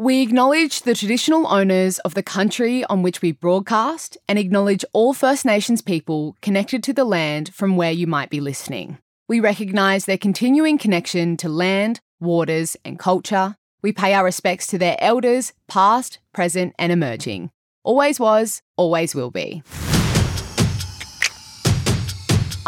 We acknowledge the traditional owners of the country on which we broadcast and acknowledge all First Nations people connected to the land from where you might be listening. We recognise their continuing connection to land, waters, and culture. We pay our respects to their elders, past, present, and emerging. Always was, always will be.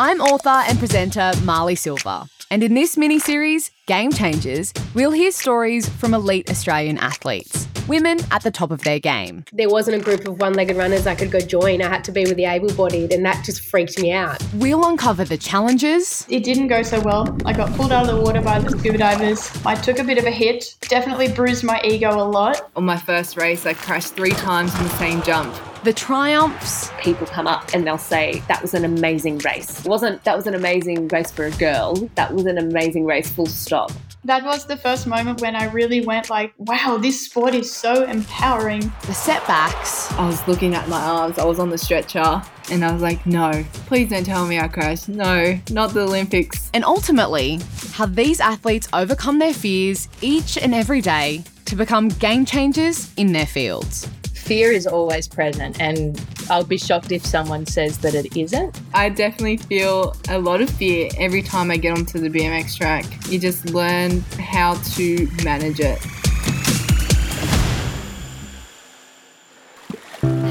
I'm author and presenter Marley Silver. And in this mini series, Game Changers, we'll hear stories from elite Australian athletes, women at the top of their game. There wasn't a group of one legged runners I could go join. I had to be with the able bodied, and that just freaked me out. We'll uncover the challenges. It didn't go so well. I got pulled out of the water by the scuba divers. I took a bit of a hit, definitely bruised my ego a lot. On my first race, I crashed three times in the same jump the triumphs. People come up and they'll say, That was an amazing race. It wasn't that was an amazing race for a girl. That was an amazing race, full stop. That was the first moment when I really went like, wow, this sport is so empowering. The setbacks. I was looking at my arms, I was on the stretcher, and I was like, no, please don't tell me I crashed. No, not the Olympics. And ultimately, how these athletes overcome their fears each and every day to become game changers in their fields fear is always present, and I'll be shocked if someone says that it isn't. I definitely feel a lot of fear every time I get onto the BMX track. You just learn how to manage it.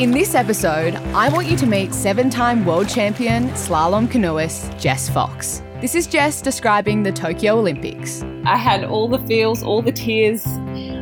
In this episode, I want you to meet seven time world champion slalom canoeist Jess Fox. This is Jess describing the Tokyo Olympics. I had all the feels, all the tears.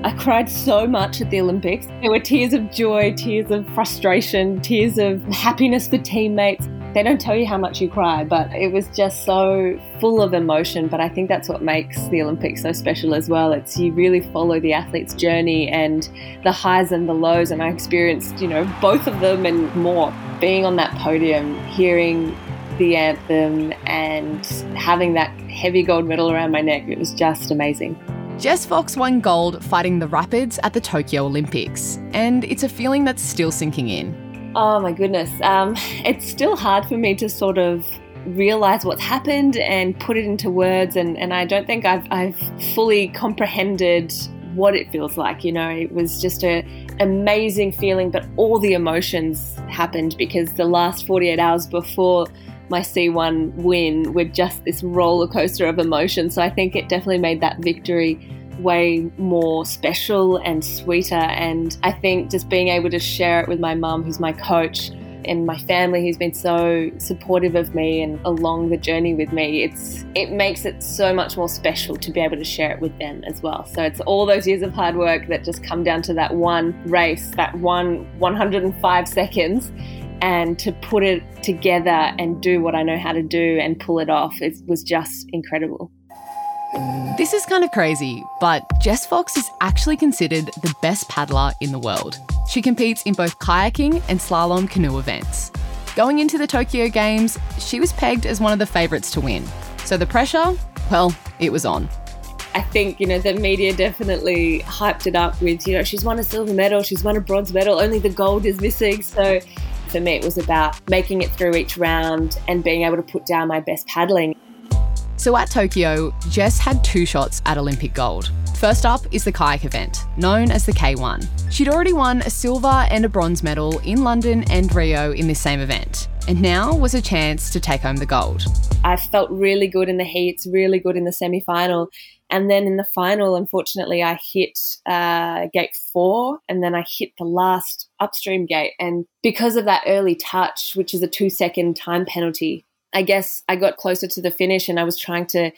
I cried so much at the Olympics. There were tears of joy, tears of frustration, tears of happiness for teammates. They don't tell you how much you cry, but it was just so full of emotion. But I think that's what makes the Olympics so special as well. It's you really follow the athlete's journey and the highs and the lows. And I experienced, you know, both of them and more. Being on that podium, hearing the anthem and having that heavy gold medal around my neck. It was just amazing. Jess Fox won gold fighting the Rapids at the Tokyo Olympics, and it's a feeling that's still sinking in. Oh my goodness. Um, it's still hard for me to sort of realize what's happened and put it into words, and, and I don't think I've, I've fully comprehended what it feels like. You know, it was just a amazing feeling, but all the emotions happened because the last 48 hours before my C1 win with just this roller coaster of emotion. So I think it definitely made that victory way more special and sweeter. And I think just being able to share it with my mum, who's my coach, and my family who's been so supportive of me and along the journey with me it's it makes it so much more special to be able to share it with them as well so it's all those years of hard work that just come down to that one race that one 105 seconds and to put it together and do what I know how to do and pull it off, it was just incredible. This is kind of crazy, but Jess Fox is actually considered the best paddler in the world. She competes in both kayaking and slalom canoe events. Going into the Tokyo Games, she was pegged as one of the favourites to win. So the pressure, well, it was on. I think, you know, the media definitely hyped it up with, you know, she's won a silver medal, she's won a bronze medal, only the gold is missing. So for me, it was about making it through each round and being able to put down my best paddling. So at Tokyo, Jess had two shots at Olympic gold. First up is the kayak event, known as the K1. She'd already won a silver and a bronze medal in London and Rio in this same event, and now was a chance to take home the gold. I felt really good in the heats, really good in the semi final, and then in the final, unfortunately, I hit uh, gate four and then I hit the last upstream gate. And because of that early touch, which is a two second time penalty, I guess I got closer to the finish and I was trying to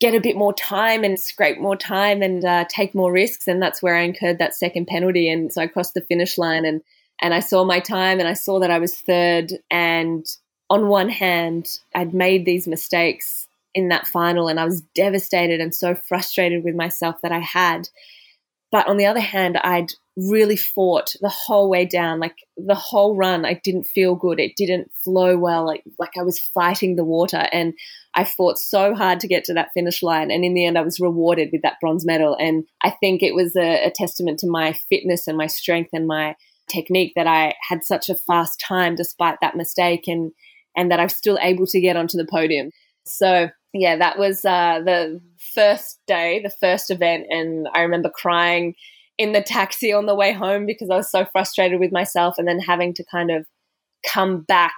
get a bit more time and scrape more time and uh, take more risks. And that's where I incurred that second penalty. And so I crossed the finish line and, and I saw my time and I saw that I was third. And on one hand, I'd made these mistakes in that final and I was devastated and so frustrated with myself that I had. But on the other hand, I'd really fought the whole way down, like the whole run. I didn't feel good. It didn't flow well. Like, like I was fighting the water and I fought so hard to get to that finish line. And in the end, I was rewarded with that bronze medal. And I think it was a, a testament to my fitness and my strength and my technique that I had such a fast time despite that mistake and, and that I'm still able to get onto the podium. So yeah, that was uh, the first day, the first event, and I remember crying in the taxi on the way home because I was so frustrated with myself and then having to kind of come back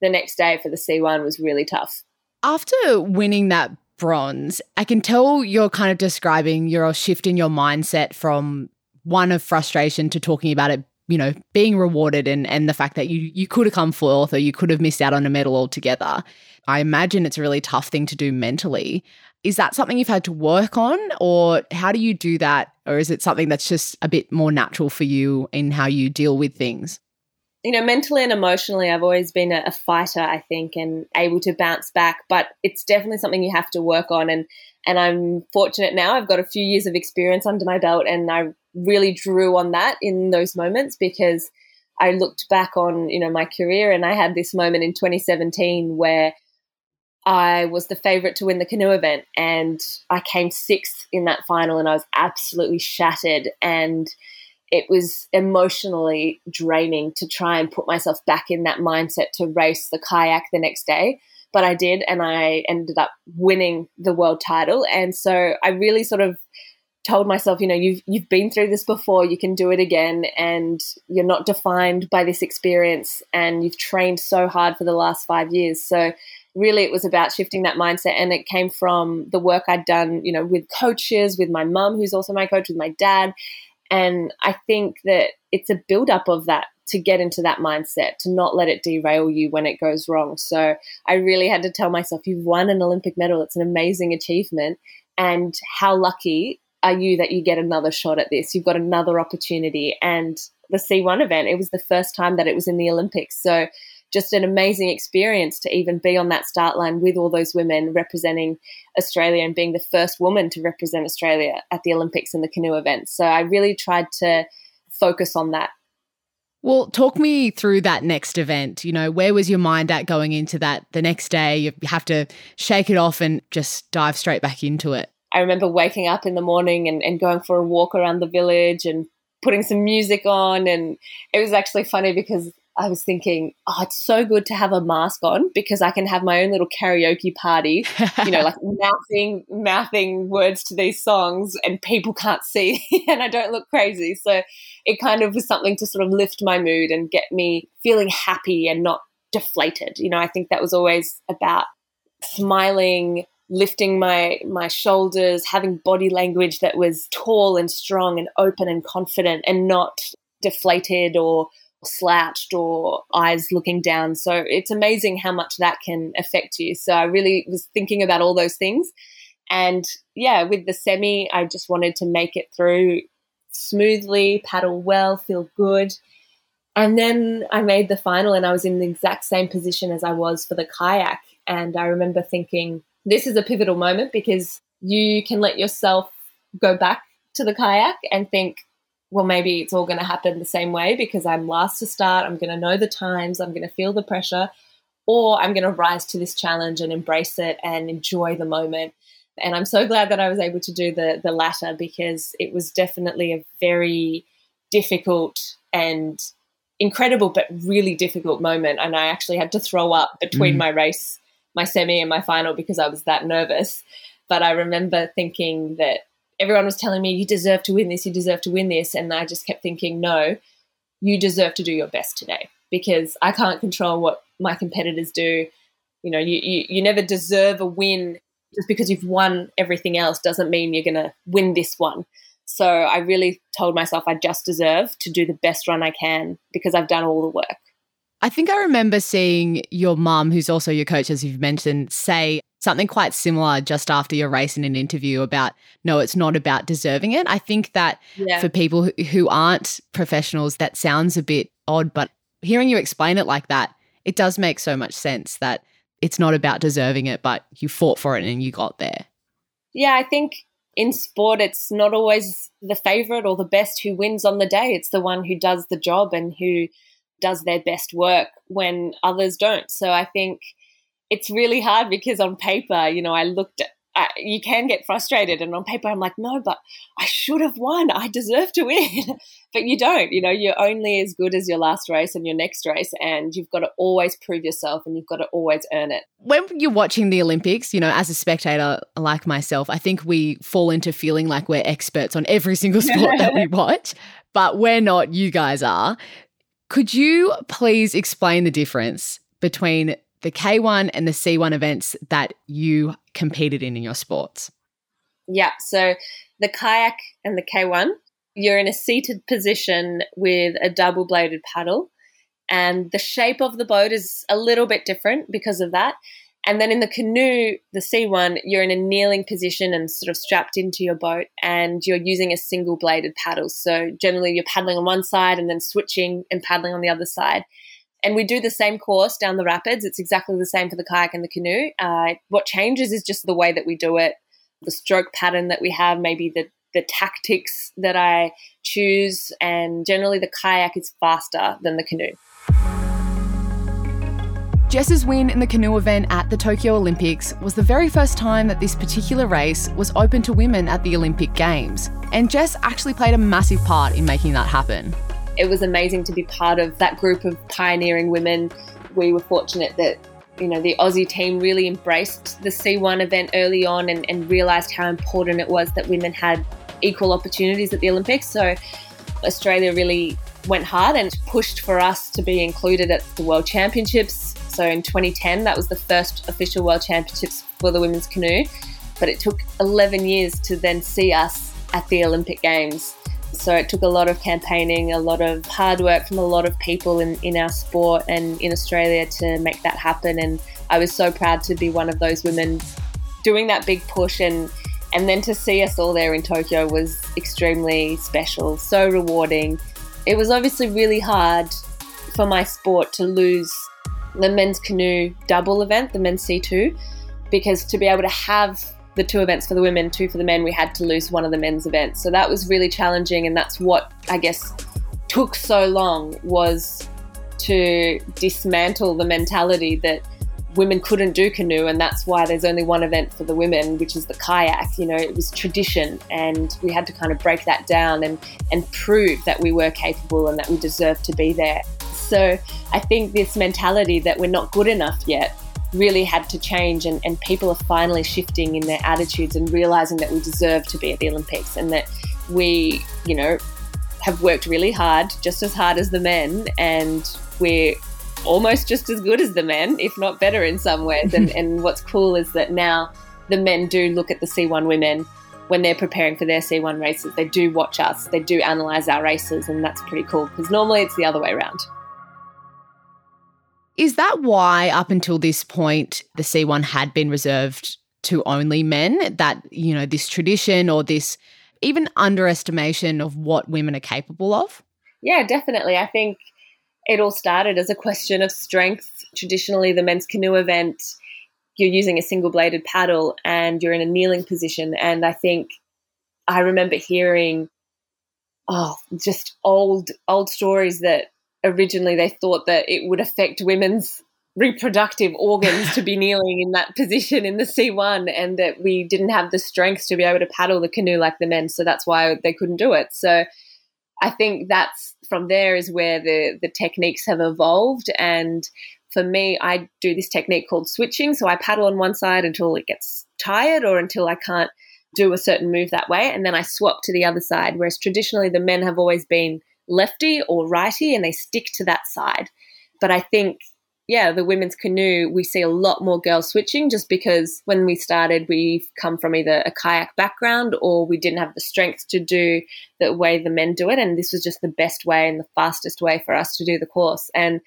the next day for the C1 was really tough. After winning that bronze, I can tell you're kind of describing your shift in your mindset from one of frustration to talking about it, you know, being rewarded and and the fact that you you could have come fourth or you could have missed out on a medal altogether. I imagine it's a really tough thing to do mentally. Is that something you've had to work on or how do you do that or is it something that's just a bit more natural for you in how you deal with things? you know, mentally and emotionally, I've always been a, a, fighter, I think, and able to bounce back. But it's definitely something you have to work on. And and I'm fortunate now. I've got a few years of experience under my belt, and I really drew on that in those moments because I looked back on you know my career, and I had this moment in 2017 where I was the favorite to win the canoe event, and I came sixth in that final, and I was absolutely shattered and it was emotionally draining to try and put myself back in that mindset to race the kayak the next day. But I did, and I ended up winning the world title. And so I really sort of told myself, you know, you've you've been through this before, you can do it again, and you're not defined by this experience, and you've trained so hard for the last five years. So really it was about shifting that mindset and it came from the work I'd done, you know, with coaches, with my mum who's also my coach, with my dad, and I think that it's a build-up of that to get into that mindset, to not let it derail you when it goes wrong. So I really had to tell myself, you've won an Olympic medal. It's an amazing achievement. And how lucky are you that you get another shot at this? You've got another opportunity. And the C1 event, it was the first time that it was in the Olympics. So just an amazing experience to even be on that start line with all those women representing Australia and being the first woman to represent Australia at the Olympics in the canoe event. So I really tried to focus on that. Well, talk me through that next event. You know, where was your mind at going into that the next day? You have to shake it off and just dive straight back into it. I remember waking up in the morning and, and going for a walk around the village and putting some music on. And it was actually funny because I was thinking, oh, it's so good to have a mask on because I can have my own little karaoke party, you know, like mouthing mouthing words to these songs and people can't see and I don't look crazy. So it kind of was something to sort of lift my mood and get me feeling happy and not deflated. You know, I think that was always about smiling, lifting my my shoulders, having body language that was tall and strong and open and confident and not deflated or slouched or eyes looking down. So it's amazing how much that can affect you. So I really was thinking about all those things. And yeah, with the semi, I just wanted to make it through smoothly, paddle well, feel good. And then I made the final and I was in the exact same position as I was for the kayak. And I remember thinking, this is a pivotal moment because you can let yourself go back to the kayak and think, well, maybe it's all going to happen the same way because I'm last to start. I'm going to know the times. I'm going to feel the pressure, or I'm going to rise to this challenge and embrace it and enjoy the moment. And I'm so glad that I was able to do the the latter because it was definitely a very difficult and incredible but really difficult moment. And I actually had to throw up between mm. my race, my semi, and my final because I was that nervous. But I remember thinking that everyone was telling me, you deserve to win this, you deserve to win this. And I just kept thinking, no, you deserve to do your best today because I can't control what my competitors do. You know, you, you, you never deserve a win just because you've won everything else doesn't mean you're going to win this one. So I really told myself I just deserve to do the best run I can because I've done all the work. I think I remember seeing your mum, who's also your coach, as you've mentioned, say something quite similar just after your race in an interview about no it's not about deserving it. I think that yeah. for people who, who aren't professionals that sounds a bit odd but hearing you explain it like that it does make so much sense that it's not about deserving it but you fought for it and you got there. Yeah i think in sport it's not always the favorite or the best who wins on the day. It's the one who does the job and who does their best work when others don't so i think it's really hard because on paper, you know, I looked I, you can get frustrated. And on paper, I'm like, no, but I should have won. I deserve to win. but you don't. You know, you're only as good as your last race and your next race. And you've got to always prove yourself and you've got to always earn it. When you're watching the Olympics, you know, as a spectator like myself, I think we fall into feeling like we're experts on every single sport that we watch. But we're not, you guys are. Could you please explain the difference between the K1 and the C1 events that you competed in in your sports? Yeah, so the kayak and the K1, you're in a seated position with a double bladed paddle, and the shape of the boat is a little bit different because of that. And then in the canoe, the C1, you're in a kneeling position and sort of strapped into your boat, and you're using a single bladed paddle. So generally, you're paddling on one side and then switching and paddling on the other side. And we do the same course down the rapids. It's exactly the same for the kayak and the canoe. Uh, what changes is just the way that we do it, the stroke pattern that we have, maybe the the tactics that I choose, and generally the kayak is faster than the canoe. Jess's win in the canoe event at the Tokyo Olympics was the very first time that this particular race was open to women at the Olympic Games, and Jess actually played a massive part in making that happen. It was amazing to be part of that group of pioneering women. We were fortunate that you know the Aussie team really embraced the C1 event early on and, and realised how important it was that women had equal opportunities at the Olympics. So Australia really went hard and pushed for us to be included at the World Championships. So in 2010, that was the first official World Championships for the women's canoe. But it took 11 years to then see us at the Olympic Games. So it took a lot of campaigning, a lot of hard work from a lot of people in, in our sport and in Australia to make that happen. And I was so proud to be one of those women doing that big push and and then to see us all there in Tokyo was extremely special, so rewarding. It was obviously really hard for my sport to lose the men's canoe double event, the men's C2, because to be able to have the two events for the women, two for the men, we had to lose one of the men's events. So that was really challenging, and that's what I guess took so long was to dismantle the mentality that women couldn't do canoe, and that's why there's only one event for the women, which is the kayak. You know, it was tradition, and we had to kind of break that down and and prove that we were capable and that we deserved to be there. So I think this mentality that we're not good enough yet really had to change and, and people are finally shifting in their attitudes and realizing that we deserve to be at the Olympics and that we, you know, have worked really hard, just as hard as the men, and we're almost just as good as the men, if not better in some ways. and, and what's cool is that now the men do look at the C1 women when they're preparing for their C1 races. They do watch us, they do analyze our races, and that's pretty cool because normally it's the other way around. Is that why, up until this point, the C1 had been reserved to only men? That, you know, this tradition or this even underestimation of what women are capable of? Yeah, definitely. I think it all started as a question of strength. Traditionally, the men's canoe event, you're using a single bladed paddle and you're in a kneeling position. And I think I remember hearing, oh, just old, old stories that originally they thought that it would affect women's reproductive organs to be kneeling in that position in the C1 and that we didn't have the strength to be able to paddle the canoe like the men so that's why they couldn't do it. So I think that's from there is where the the techniques have evolved. And for me I do this technique called switching. So I paddle on one side until it gets tired or until I can't do a certain move that way. And then I swap to the other side whereas traditionally the men have always been lefty or righty and they stick to that side. But I think, yeah, the women's canoe, we see a lot more girls switching just because when we started, we've come from either a kayak background or we didn't have the strength to do the way the men do it. And this was just the best way and the fastest way for us to do the course. And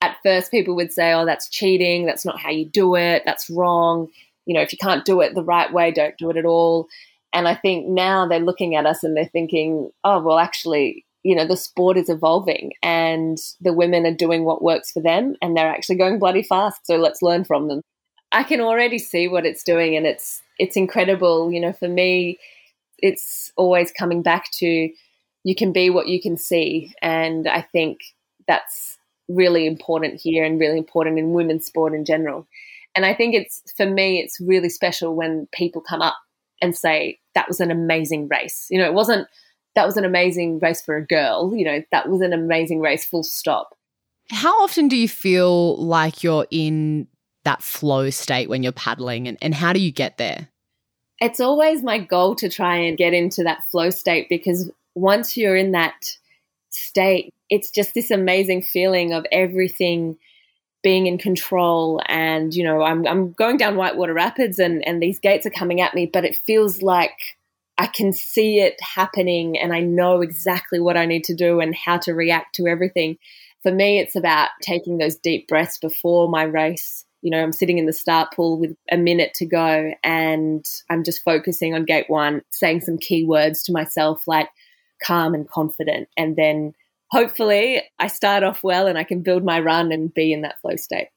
at first, people would say, oh, that's cheating. That's not how you do it. That's wrong. You know, if you can't do it the right way, don't do it at all. And I think now they're looking at us and they're thinking, oh, well, actually, you know the sport is evolving and the women are doing what works for them and they're actually going bloody fast. So let's learn from them. I can already see what it's doing and it's it's incredible. You know for me it's always coming back to you can be what you can see. And i think that's really important here and really important in women's sport in general. And I think it's, for me, it's really special when people come up and say, that was an amazing race. You know, it wasn't, that was an amazing race for a girl. You know, that was an amazing race, full stop. How often do you feel like you're in that flow state when you're paddling and, and how do you get there? It's always my goal to try and get into that flow state because once you're in that state, it's just this amazing feeling of everything being in control and you know I'm I'm going down Whitewater Rapids and and these gates are coming at me but it feels like I can see it happening and I know exactly what I need to do and how to react to everything. For me it's about taking those deep breaths before my race. You know, I'm sitting in the start pool with a minute to go and I'm just focusing on gate 1, saying some key words to myself like calm and confident and then hopefully I start off well and I can build my run and be in that flow state.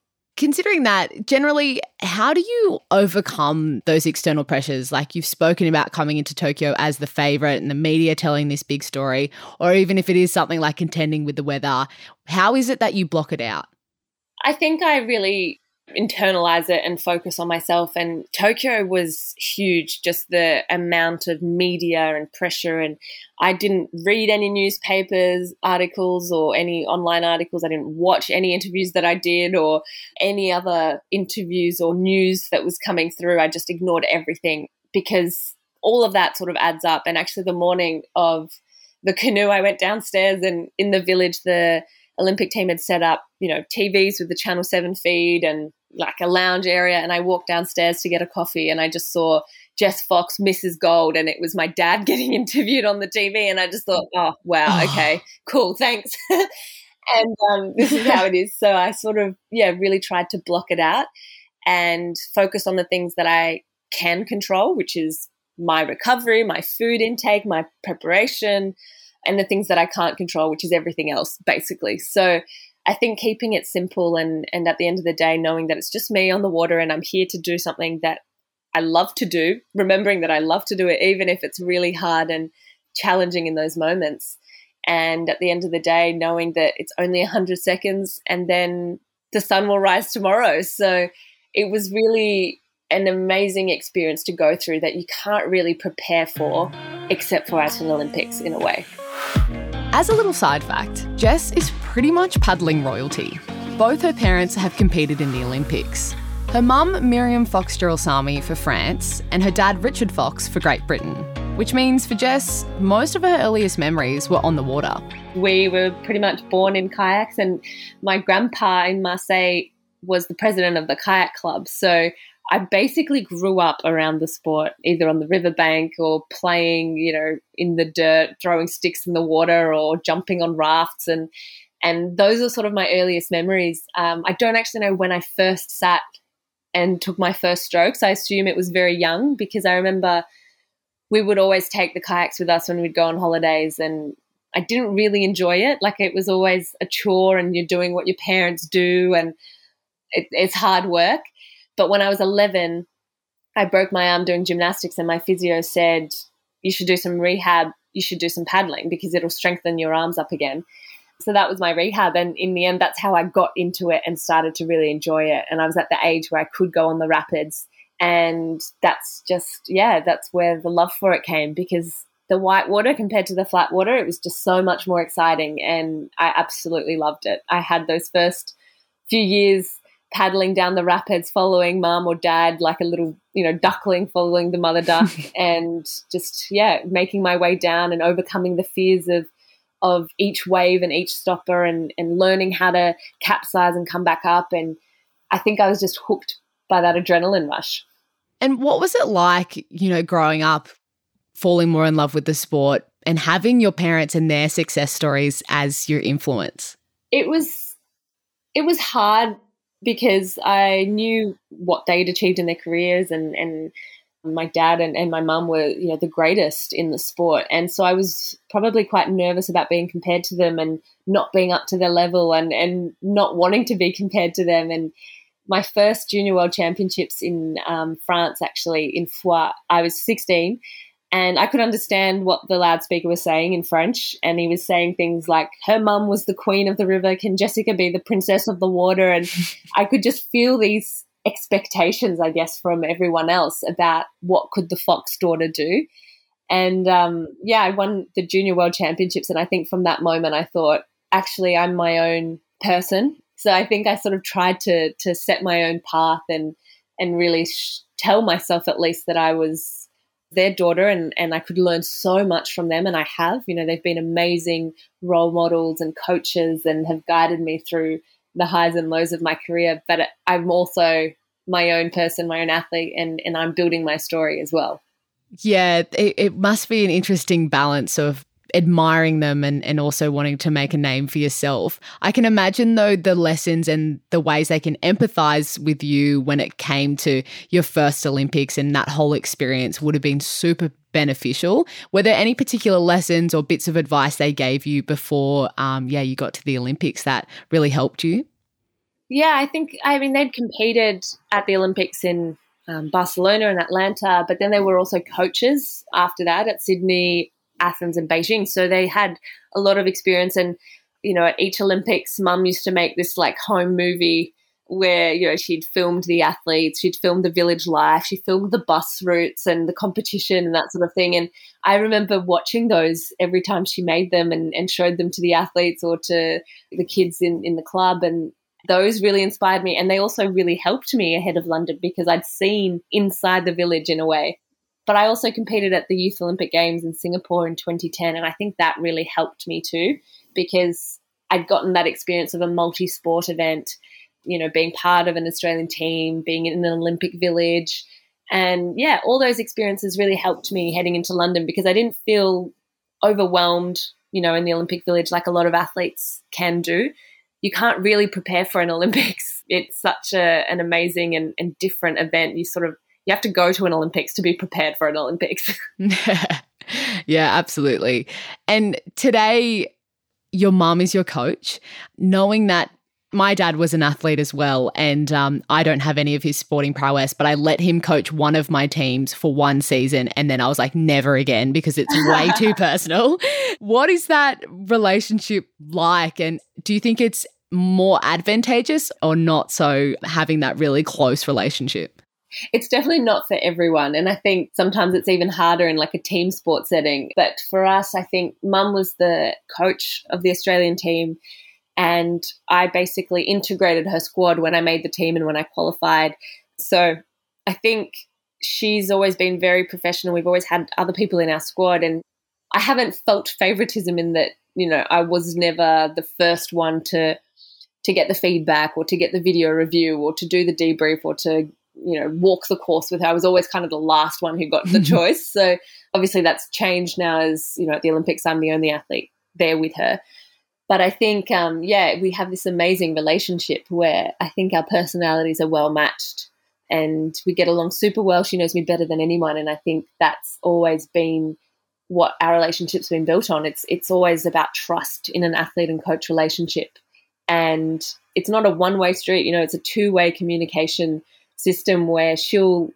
Considering that, generally, how do you overcome those external pressures? Like you've spoken about coming into Tokyo as the favorite and the media telling this big story, or even if it is something like contending with the weather, how is it that you block it out? I think I really internalize it and focus on myself. And Tokyo was huge, just the amount of media and pressure. And I didn't read any newspapers, articles, or any online articles. I didn't watch any interviews that I did or any other interviews or news that was coming through. I just ignored everything because all of that sort of adds up. And actually, the morning of the canoe, I went downstairs and in the village, the Olympic team had set up, you know, TVs with the Channel 7 feed and like a lounge area and I walked downstairs to get a coffee and I just saw Jess Fox, Mrs. Gold, and it was my dad getting interviewed on the TV. And I just thought, oh, wow, okay, cool, thanks. and um, this is how it is. So I sort of, yeah, really tried to block it out and focus on the things that I can control, which is my recovery, my food intake, my preparation, and the things that I can't control, which is everything else, basically. So I think keeping it simple and and at the end of the day knowing that it's just me on the water and I'm here to do something that I love to do, remembering that I love to do it even if it's really hard and challenging in those moments. And at the end of the day knowing that it's only 100 seconds and then the sun will rise tomorrow. So it was really an amazing experience to go through that you can't really prepare for except for at an Olympics in a way. As a little side fact, Jess is pretty much paddling royalty. Both her parents have competed in the Olympics. Her mum, Myriam Fox Jerusalmi, for France, and her dad, Richard Fox, for Great Britain. Which means for Jess, most of her earliest memories were on the water. We were pretty much born in kayaks, and my grandpa in Marseille was the president of the kayak club. So I basically grew up around the sport, either on the riverbank or playing, you know, in the dirt, throwing sticks in the water or jumping on rafts. And, and those are sort of my earliest memories. Um, I don't actually know when I first sat and took my first strokes. I assume it was very young because I remember we would always take the kayaks with us when we'd go on holidays and I didn't really enjoy it. Like it was always a chore and you're doing what your parents do and it, it's hard work. But when I was 11, I broke my arm doing gymnastics, and my physio said, You should do some rehab, you should do some paddling because it'll strengthen your arms up again. So that was my rehab. And in the end, that's how I got into it and started to really enjoy it. And I was at the age where I could go on the rapids. And that's just, yeah, that's where the love for it came because the white water compared to the flat water, it was just so much more exciting. And I absolutely loved it. I had those first few years paddling down the rapids, following mom or dad like a little, you know, duckling following the mother duck, and just yeah, making my way down and overcoming the fears of of each wave and each stopper, and and learning how to capsize and come back up. And I think I was just hooked by that adrenaline rush. And what was it like, you know, growing up, falling more in love with the sport and having your parents and their success stories as your influence? It was it was hard because I knew what they'd achieved in their careers and, and my dad and, and my mum were, you know, the greatest in the sport. And so I was probably quite nervous about being compared to them and not being up to their level and, and not wanting to be compared to them. And my first junior world championships in um, France, actually in Foix, I was 16 and I could understand what the loudspeaker was saying in French. And he was saying things like, Her mum was the queen of the river. Can Jessica be the princess of the water? And I could just feel these expectations, I guess, from everyone else about what could the Fox daughter do. And um, yeah, I won the Junior World Championships, and I think from that moment, I thought, actually, I'm my own person. So I think I sort of tried to to set my own path and and really sh- tell myself at least that I was their daughter and, and I could learn so much from them. And I have, you know, they've been amazing role models and coaches and have guided me through the highs and lows of my career. But I'm also my own person, my own athlete, and, and I'm building my story as well. Yeah, it, it must be an interesting balance of admiring them and, and also wanting to make a name for yourself. I can imagine, though, the lessons and the ways they can empathize with you when it came to your first Olympics and that whole experience would have been super beneficial. Were there any particular lessons or bits of advice they gave you before, um, yeah, you got to the Olympics that really helped you? Yeah, I think, I mean, they'd competed at the Olympics in um, Barcelona and Atlanta, but then they were also coaches after that at Sydney, Athens and Beijing. So they had a lot of experience. And, you know, at each Olympics, mum used to make this like home movie where, you know, she'd filmed the athletes, she'd filmed the village life, she filmed the bus routes and the competition and that sort of thing. And I remember watching those every time she made them and, and showed them to the athletes or to the kids in, in the club. And those really inspired me. And they also really helped me ahead of London because I'd seen inside the village in a way but I also competed at the Youth Olympic Games in Singapore in 2010, and I think that really helped me too because I'd gotten that experience of a multi sport event, you know, being part of an Australian team, being in an Olympic village. And yeah, all those experiences really helped me heading into London because I didn't feel overwhelmed, you know, in the Olympic village like a lot of athletes can do. You can't really prepare for an Olympics. It's such a, an amazing and, and different event. You sort of you have to go to an Olympics to be prepared for an Olympics. yeah, absolutely. And today, your mom is your coach, knowing that my dad was an athlete as well, and um, I don't have any of his sporting prowess, but I let him coach one of my teams for one season, and then I was like, never again because it's way too personal. What is that relationship like? And do you think it's more advantageous or not so having that really close relationship? It's definitely not for everyone. And I think sometimes it's even harder in like a team sport setting. But for us, I think mum was the coach of the Australian team. And I basically integrated her squad when I made the team and when I qualified. So I think she's always been very professional. We've always had other people in our squad. And I haven't felt favoritism in that, you know, I was never the first one to to get the feedback or to get the video review or to do the debrief or to you know, walk the course with her. I was always kind of the last one who got the choice. So obviously that's changed now as, you know, at the Olympics, I'm the only athlete there with her. But I think, um, yeah, we have this amazing relationship where I think our personalities are well matched and we get along super well. She knows me better than anyone. And I think that's always been what our relationship's been built on. It's, it's always about trust in an athlete and coach relationship. And it's not a one way street, you know, it's a two way communication system where she'll,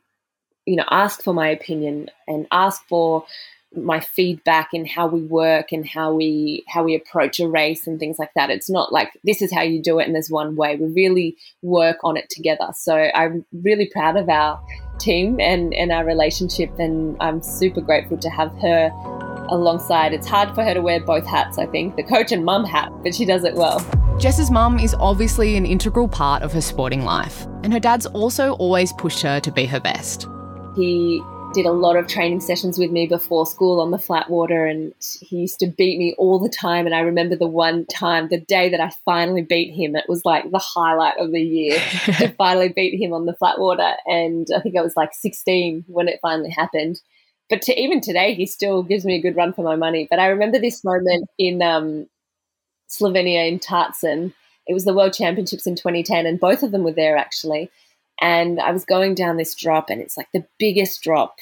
you know, ask for my opinion and ask for my feedback in how we work and how we how we approach a race and things like that. It's not like this is how you do it and there's one way. We really work on it together. So I'm really proud of our team and, and our relationship and I'm super grateful to have her alongside. It's hard for her to wear both hats, I think, the coach and mum hat, but she does it well. Jess's mum is obviously an integral part of her sporting life, and her dad's also always pushed her to be her best. He did a lot of training sessions with me before school on the flat water and he used to beat me all the time. And I remember the one time the day that I finally beat him it was like the highlight of the year to finally beat him on the flat water. And I think I was like 16 when it finally happened. But to even today he still gives me a good run for my money. But I remember this moment in um, Slovenia in Tacen. It was the World Championships in 2010, and both of them were there actually. And I was going down this drop, and it's like the biggest drop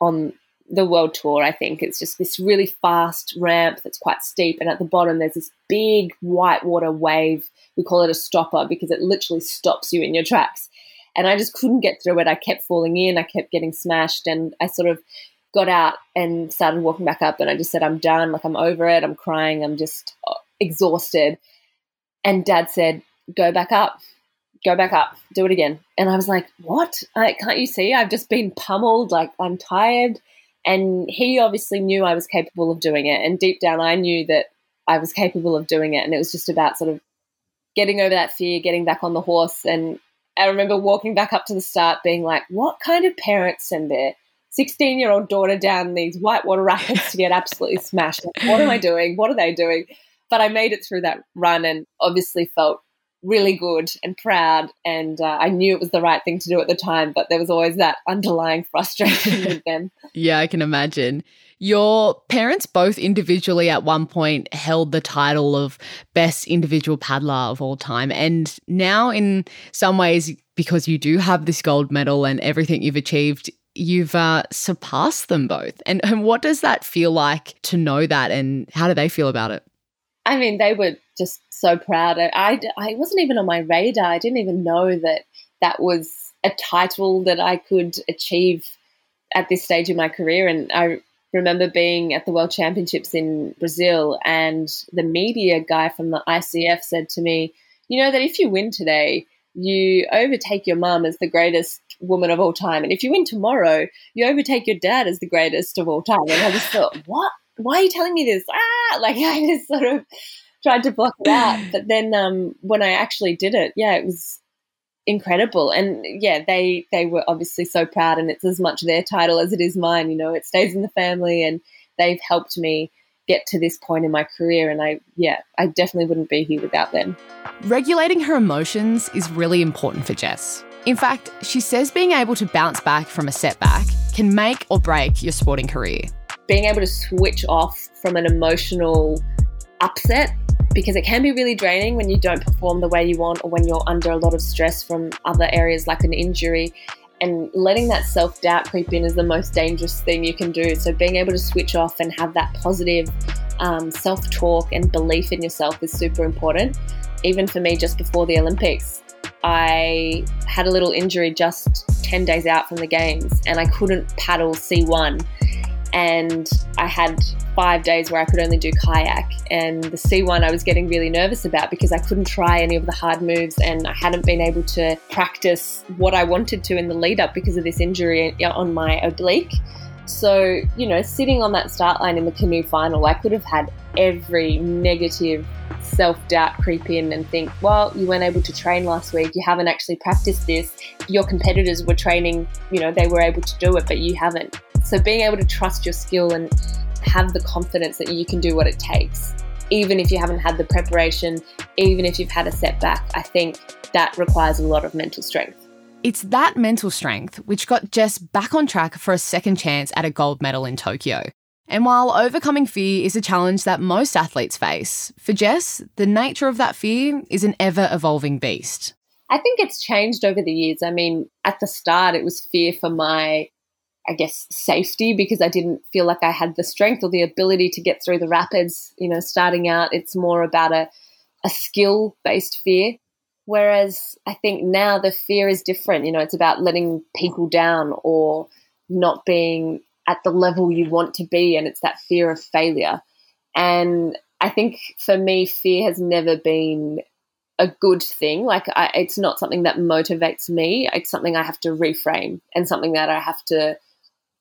on the world tour, I think. It's just this really fast ramp that's quite steep, and at the bottom, there's this big whitewater wave. We call it a stopper because it literally stops you in your tracks. And I just couldn't get through it. I kept falling in, I kept getting smashed, and I sort of got out and started walking back up. And I just said, I'm done. Like, I'm over it. I'm crying. I'm just exhausted. And dad said, Go back up, go back up, do it again. And I was like, what? I, can't you see? I've just been pummeled. Like, I'm tired. And he obviously knew I was capable of doing it. And deep down, I knew that I was capable of doing it. And it was just about sort of getting over that fear, getting back on the horse. And I remember walking back up to the start being like, what kind of parents send their 16 year old daughter down these whitewater rapids to get absolutely smashed? What am I doing? What are they doing? But I made it through that run and obviously felt really good and proud. And uh, I knew it was the right thing to do at the time, but there was always that underlying frustration with them. Yeah, I can imagine. Your parents both individually at one point held the title of best individual paddler of all time. And now, in some ways, because you do have this gold medal and everything you've achieved, you've uh, surpassed them both. And, and what does that feel like to know that? And how do they feel about it? I mean, they were just so proud. I, I wasn't even on my radar. I didn't even know that that was a title that I could achieve at this stage in my career. And I remember being at the World Championships in Brazil, and the media guy from the ICF said to me, You know, that if you win today, you overtake your mum as the greatest woman of all time. And if you win tomorrow, you overtake your dad as the greatest of all time. And I just thought, What? Why are you telling me this? Ah, like I just sort of tried to block it out. But then um, when I actually did it, yeah, it was incredible. And yeah, they they were obviously so proud, and it's as much their title as it is mine. You know, it stays in the family, and they've helped me get to this point in my career. And I, yeah, I definitely wouldn't be here without them. Regulating her emotions is really important for Jess. In fact, she says being able to bounce back from a setback can make or break your sporting career. Being able to switch off from an emotional upset because it can be really draining when you don't perform the way you want or when you're under a lot of stress from other areas like an injury. And letting that self doubt creep in is the most dangerous thing you can do. So, being able to switch off and have that positive um, self talk and belief in yourself is super important. Even for me, just before the Olympics, I had a little injury just 10 days out from the games and I couldn't paddle C1 and I had five days where I could only do kayak. And the C1 I was getting really nervous about because I couldn't try any of the hard moves and I hadn't been able to practice what I wanted to in the lead up because of this injury on my oblique. So, you know, sitting on that start line in the canoe final, I could have had every negative self doubt creep in and think, well, you weren't able to train last week, you haven't actually practiced this. Your competitors were training, you know, they were able to do it, but you haven't. So being able to trust your skill and have the confidence that you can do what it takes, even if you haven't had the preparation, even if you've had a setback, I think that requires a lot of mental strength. It's that mental strength which got Jess back on track for a second chance at a gold medal in Tokyo. And while overcoming fear is a challenge that most athletes face, for Jess, the nature of that fear is an ever evolving beast. I think it's changed over the years. I mean, at the start, it was fear for my I guess, safety because I didn't feel like I had the strength or the ability to get through the rapids. You know, starting out, it's more about a, a skill based fear. Whereas I think now the fear is different. You know, it's about letting people down or not being at the level you want to be. And it's that fear of failure. And I think for me, fear has never been a good thing. Like, I, it's not something that motivates me. It's something I have to reframe and something that I have to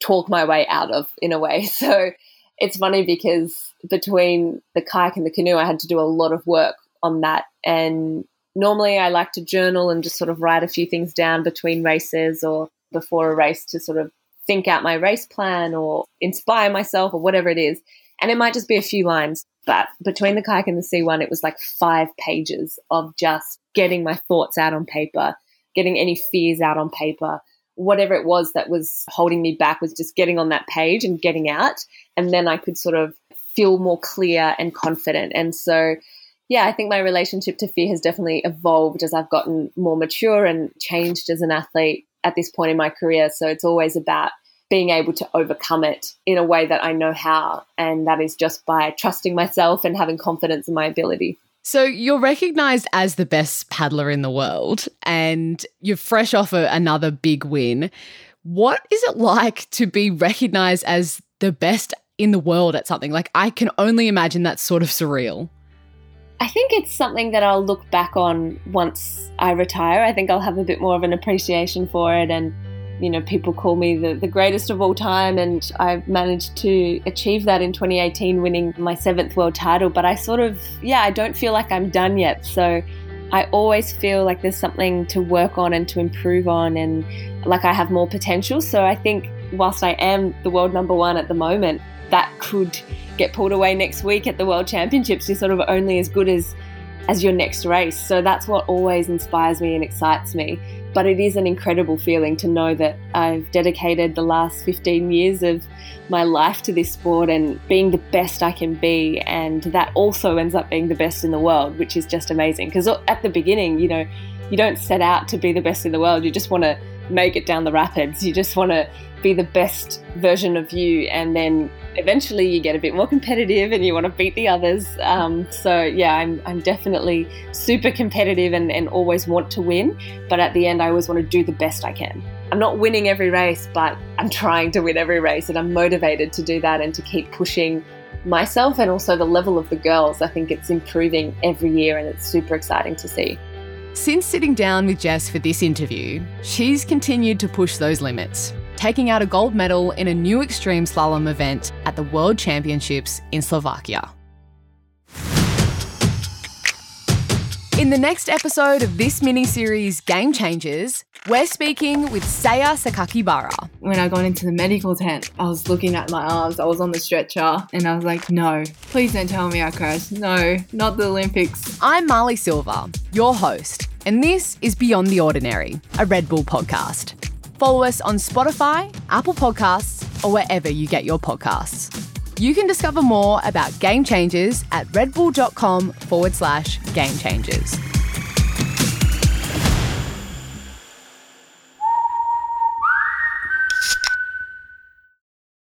talk my way out of in a way. So it's funny because between the kayak and the canoe, I had to do a lot of work on that. And normally I like to journal and just sort of write a few things down between races or before a race to sort of think out my race plan or inspire myself or whatever it is. And it might just be a few lines. But between the kayak and the C1, it was like five pages of just getting my thoughts out on paper, getting any fears out on paper, whatever it was that was holding me back was just getting on that page and getting out. And then I could sort of feel more clear and confident. And so, yeah, I think my relationship to fear has definitely evolved as I've gotten more mature and changed as an athlete at this point in my career. So it's always about being able to overcome it in a way that I know how. And that is just by trusting myself and having confidence in my ability. So you're recognized as the best paddler in the world and you're fresh off a, another big win. What is it like to be recognized as the best in the world at something? Like, I can only imagine that's sort of surreal. I think it's something that I'll look back on once I retire. I think I'll have a bit more of an appreciation for it and you know, people call me the, the greatest of all time, and I managed to achieve that in 2018, winning my seventh world title. But I sort of, yeah, I don't feel like I'm done yet. So I always feel like there's something to work on and to improve on, and like I have more potential. So I think whilst I am the world number one at the moment, that could get pulled away next week at the World Championships. You're sort of only as good as as your next race. So that's what always inspires me and excites me. But it is an incredible feeling to know that I've dedicated the last 15 years of my life to this sport and being the best I can be. And that also ends up being the best in the world, which is just amazing. Because at the beginning, you know, you don't set out to be the best in the world. You just want to make it down the rapids. You just want to be the best version of you. And then eventually you get a bit more competitive and you want to beat the others. Um, so, yeah, I'm, I'm definitely super competitive and, and always want to win. But at the end, I always want to do the best I can. I'm not winning every race, but I'm trying to win every race. And I'm motivated to do that and to keep pushing myself and also the level of the girls. I think it's improving every year and it's super exciting to see. Since sitting down with Jess for this interview, she's continued to push those limits taking out a gold medal in a new extreme slalom event at the World Championships in Slovakia. In the next episode of this mini series, Game Changers, we're speaking with Saya Sakakibara. When I got into the medical tent, I was looking at my arms, I was on the stretcher, and I was like, no, please don't tell me I crashed. No, not the Olympics. I'm Marley Silva, your host, and this is Beyond the Ordinary, a Red Bull podcast. Follow us on Spotify, Apple Podcasts, or wherever you get your podcasts. You can discover more about Game Changers at redbull.com forward slash game changers.